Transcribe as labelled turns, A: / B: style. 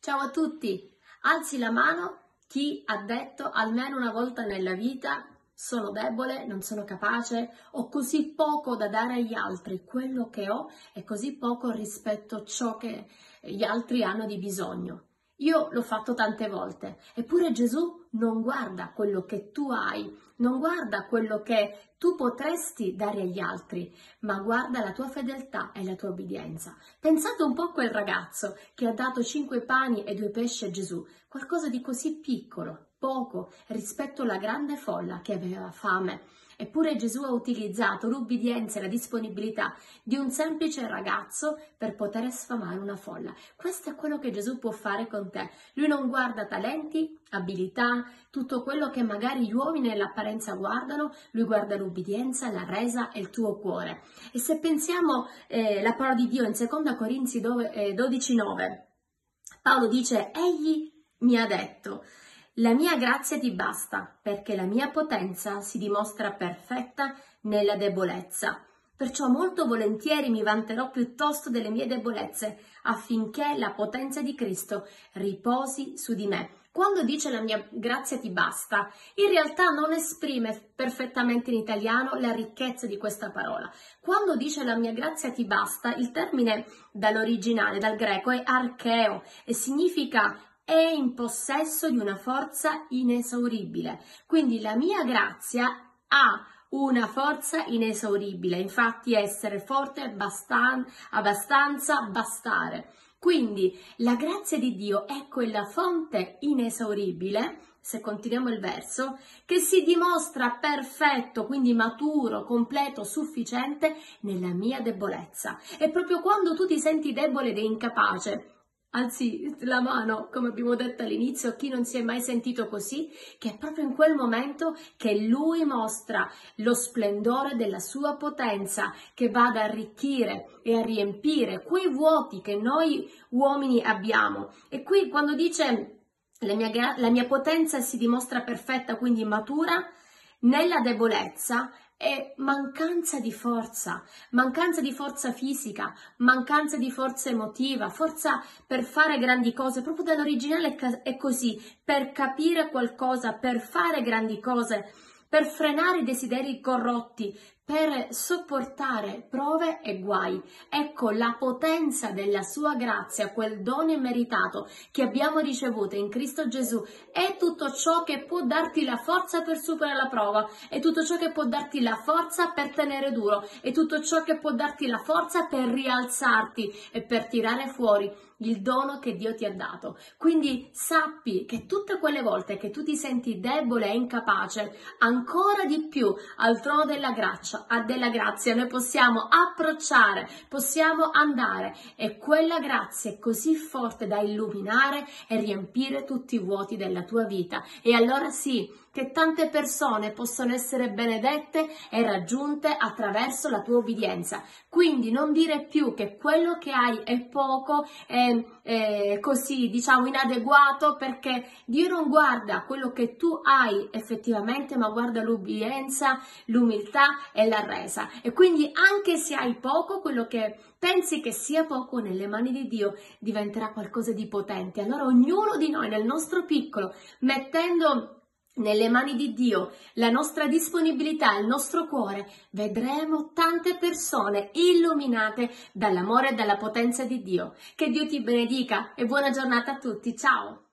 A: Ciao a tutti! Alzi la mano chi ha detto almeno una volta nella vita sono debole, non sono capace, ho così poco da dare agli altri, quello che ho è così poco rispetto a ciò che gli altri hanno di bisogno. Io l'ho fatto tante volte, eppure Gesù non guarda quello che tu hai, non guarda quello che tu potresti dare agli altri, ma guarda la tua fedeltà e la tua obbedienza. Pensate un po' a quel ragazzo che ha dato cinque pani e due pesci a Gesù, qualcosa di così piccolo, poco rispetto alla grande folla che aveva fame. Eppure Gesù ha utilizzato l'ubbidienza e la disponibilità di un semplice ragazzo per poter sfamare una folla. Questo è quello che Gesù può fare con te. Lui non guarda talenti, abilità, tutto quello che magari gli uomini nell'apparenza guardano, lui guarda l'ubbidienza, la resa e il tuo cuore. E se pensiamo eh, la parola di Dio in 2 Corinzi 12,9, Paolo dice, egli mi ha detto, la mia grazia ti basta, perché la mia potenza si dimostra perfetta nella debolezza. Perciò molto volentieri mi vanterò piuttosto delle mie debolezze, affinché la potenza di Cristo riposi su di me. Quando dice la mia grazia ti basta, in realtà non esprime perfettamente in italiano la ricchezza di questa parola. Quando dice la mia grazia ti basta, il termine dall'originale, dal greco, è archeo e significa è in possesso di una forza inesauribile. Quindi la mia grazia ha una forza inesauribile, infatti essere forte bastan- abbastanza bastare. Quindi la grazia di Dio è quella fonte inesauribile, se continuiamo il verso, che si dimostra perfetto, quindi maturo, completo, sufficiente nella mia debolezza. E proprio quando tu ti senti debole ed incapace, Alzi la mano, come abbiamo detto all'inizio, chi non si è mai sentito così, che è proprio in quel momento che lui mostra lo splendore della sua potenza che va ad arricchire e a riempire quei vuoti che noi uomini abbiamo. E qui quando dice la mia, la mia potenza si dimostra perfetta, quindi matura, nella debolezza è mancanza di forza, mancanza di forza fisica, mancanza di forza emotiva, forza per fare grandi cose, proprio dall'originale è così, per capire qualcosa, per fare grandi cose, per frenare i desideri corrotti, per sopportare prove e guai. Ecco la potenza della sua grazia, quel dono immeritato che abbiamo ricevuto in Cristo Gesù, è tutto ciò che può darti la forza per superare la prova, è tutto ciò che può darti la forza per tenere duro, è tutto ciò che può darti la forza per rialzarti e per tirare fuori il dono che Dio ti ha dato. Quindi sappi che tutte quelle volte che tu ti senti debole e incapace, ancora di più al trono della grazia, della grazia noi possiamo approcciare, possiamo andare e quella grazia è così forte da illuminare e riempire tutti i vuoti della tua vita. E allora sì, che tante persone possono essere benedette e raggiunte attraverso la tua obbedienza. Quindi non dire più che quello che hai è poco, è, è così diciamo inadeguato perché Dio non guarda quello che tu hai effettivamente, ma guarda l'ubbidienza, l'umiltà e la resa. E quindi anche se hai poco, quello che pensi che sia poco nelle mani di Dio diventerà qualcosa di potente. Allora ognuno di noi nel nostro piccolo, mettendo nelle mani di Dio, la nostra disponibilità, il nostro cuore, vedremo tante persone illuminate dall'amore e dalla potenza di Dio. Che Dio ti benedica e buona giornata a tutti. Ciao!